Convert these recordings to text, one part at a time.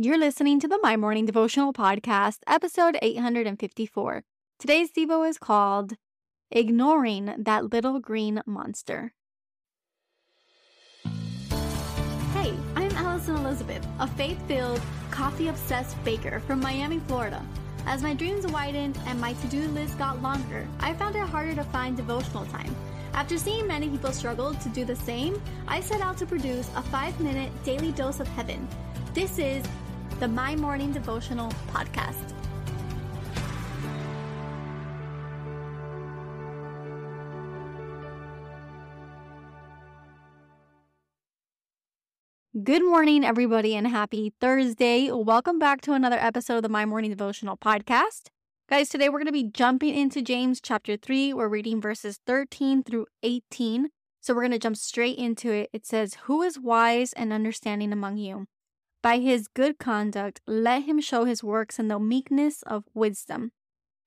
You're listening to the My Morning Devotional Podcast, episode 854. Today's Devo is called Ignoring That Little Green Monster. Hey, I'm Alison Elizabeth, a faith filled, coffee obsessed baker from Miami, Florida. As my dreams widened and my to do list got longer, I found it harder to find devotional time. After seeing many people struggle to do the same, I set out to produce a five minute daily dose of heaven. This is the My Morning Devotional Podcast. Good morning, everybody, and happy Thursday. Welcome back to another episode of the My Morning Devotional Podcast. Guys, today we're going to be jumping into James chapter 3. We're reading verses 13 through 18. So we're going to jump straight into it. It says, Who is wise and understanding among you? By his good conduct, let him show his works in the meekness of wisdom.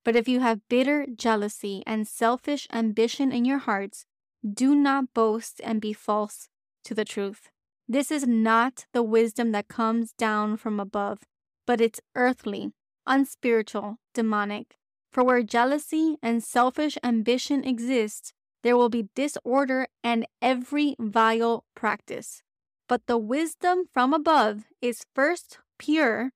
But if you have bitter jealousy and selfish ambition in your hearts, do not boast and be false to the truth. This is not the wisdom that comes down from above, but it's earthly unspiritual, demonic. For where jealousy and selfish ambition exist, there will be disorder and every vile practice. But the wisdom from above is first pure,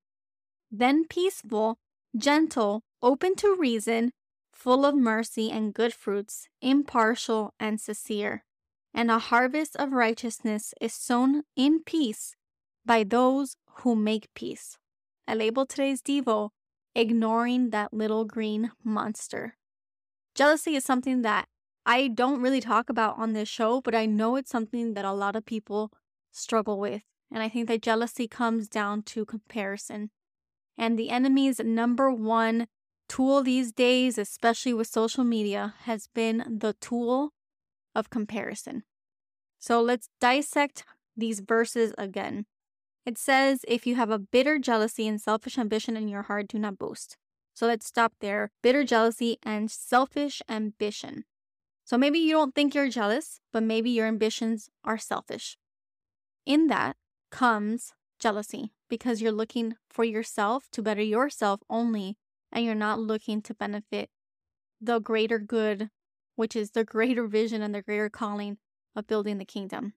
then peaceful, gentle, open to reason, full of mercy and good fruits, impartial and sincere. And a harvest of righteousness is sown in peace by those who make peace. I label today's Devo ignoring that little green monster. Jealousy is something that I don't really talk about on this show, but I know it's something that a lot of people struggle with. And I think that jealousy comes down to comparison. And the enemy's number one tool these days, especially with social media, has been the tool of comparison. So let's dissect these verses again. It says, if you have a bitter jealousy and selfish ambition in your heart, do not boast. So let's stop there. Bitter jealousy and selfish ambition. So maybe you don't think you're jealous, but maybe your ambitions are selfish. In that comes jealousy because you're looking for yourself to better yourself only, and you're not looking to benefit the greater good, which is the greater vision and the greater calling of building the kingdom.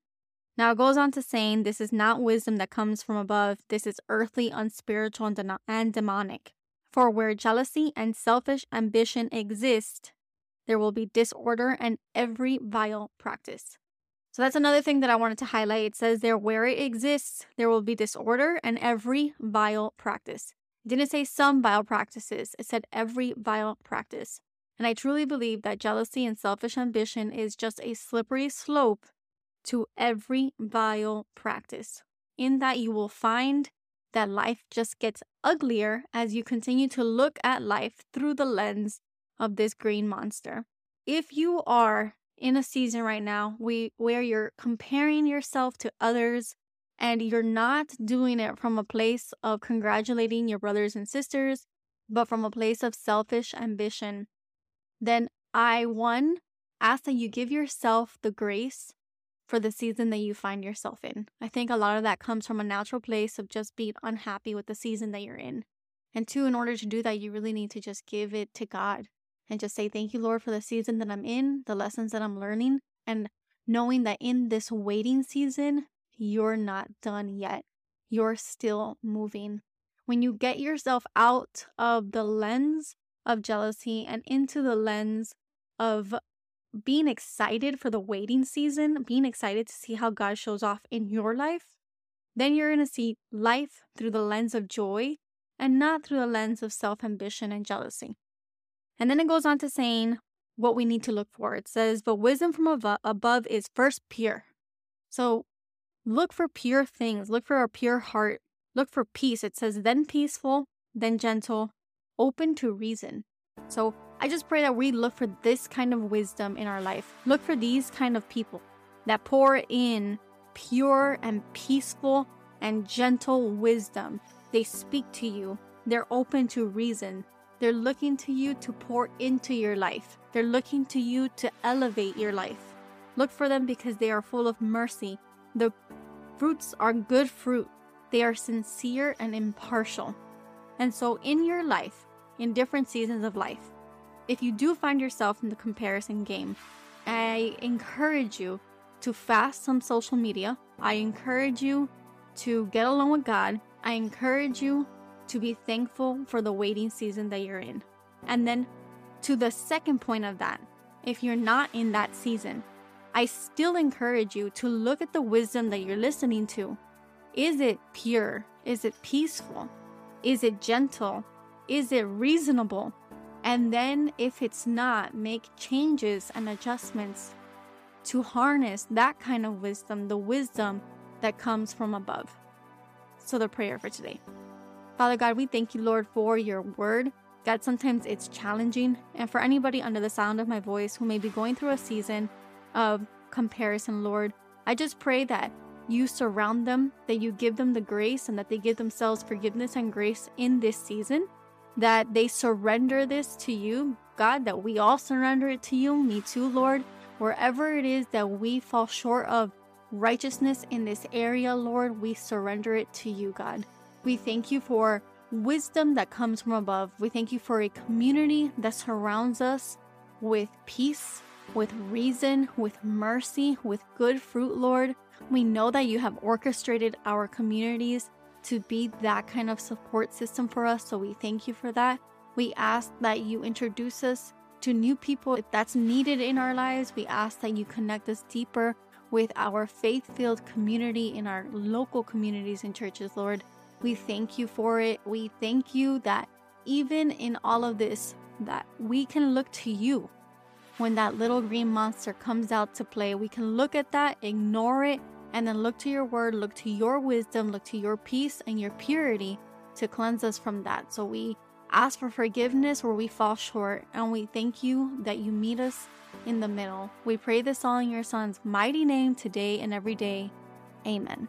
Now it goes on to saying, This is not wisdom that comes from above, this is earthly, unspiritual, and, de- and demonic. For where jealousy and selfish ambition exist, there will be disorder and every vile practice. So that's another thing that I wanted to highlight. It says there, where it exists, there will be disorder and every vile practice. It didn't say some vile practices, it said every vile practice. And I truly believe that jealousy and selfish ambition is just a slippery slope to every vile practice. In that, you will find that life just gets uglier as you continue to look at life through the lens of this green monster. If you are in a season right now we, where you're comparing yourself to others and you're not doing it from a place of congratulating your brothers and sisters, but from a place of selfish ambition, then I, one, ask that you give yourself the grace for the season that you find yourself in. I think a lot of that comes from a natural place of just being unhappy with the season that you're in. And two, in order to do that, you really need to just give it to God and just say, Thank you, Lord, for the season that I'm in, the lessons that I'm learning, and knowing that in this waiting season, you're not done yet. You're still moving. When you get yourself out of the lens of jealousy and into the lens of being excited for the waiting season, being excited to see how God shows off in your life, then you're going to see life through the lens of joy and not through the lens of self ambition and jealousy. And then it goes on to saying what we need to look for. It says, But wisdom from above is first pure. So look for pure things, look for a pure heart, look for peace. It says, Then peaceful, then gentle, open to reason. So I just pray that we look for this kind of wisdom in our life. Look for these kind of people that pour in pure and peaceful and gentle wisdom. They speak to you, they're open to reason. They're looking to you to pour into your life. They're looking to you to elevate your life. Look for them because they are full of mercy. The fruits are good fruit. they are sincere and impartial. And so, in your life, in different seasons of life, if you do find yourself in the comparison game, I encourage you to fast some social media. I encourage you to get along with God. I encourage you to be thankful for the waiting season that you're in. And then to the second point of that, if you're not in that season, I still encourage you to look at the wisdom that you're listening to. Is it pure? Is it peaceful? Is it gentle? Is it reasonable? And then, if it's not, make changes and adjustments to harness that kind of wisdom, the wisdom that comes from above. So, the prayer for today. Father God, we thank you, Lord, for your word. God, sometimes it's challenging. And for anybody under the sound of my voice who may be going through a season of comparison, Lord, I just pray that you surround them, that you give them the grace, and that they give themselves forgiveness and grace in this season that they surrender this to you, God, that we all surrender it to you, me too, Lord. Wherever it is that we fall short of righteousness in this area, Lord, we surrender it to you, God. We thank you for wisdom that comes from above. We thank you for a community that surrounds us with peace, with reason, with mercy, with good fruit, Lord. We know that you have orchestrated our communities to be that kind of support system for us. So we thank you for that. We ask that you introduce us to new people if that's needed in our lives. We ask that you connect us deeper with our faith filled community in our local communities and churches, Lord. We thank you for it. We thank you that even in all of this, that we can look to you when that little green monster comes out to play. We can look at that, ignore it, and then look to your word, look to your wisdom, look to your peace and your purity to cleanse us from that. So we ask for forgiveness where we fall short, and we thank you that you meet us in the middle. We pray this all in your Son's mighty name today and every day. Amen.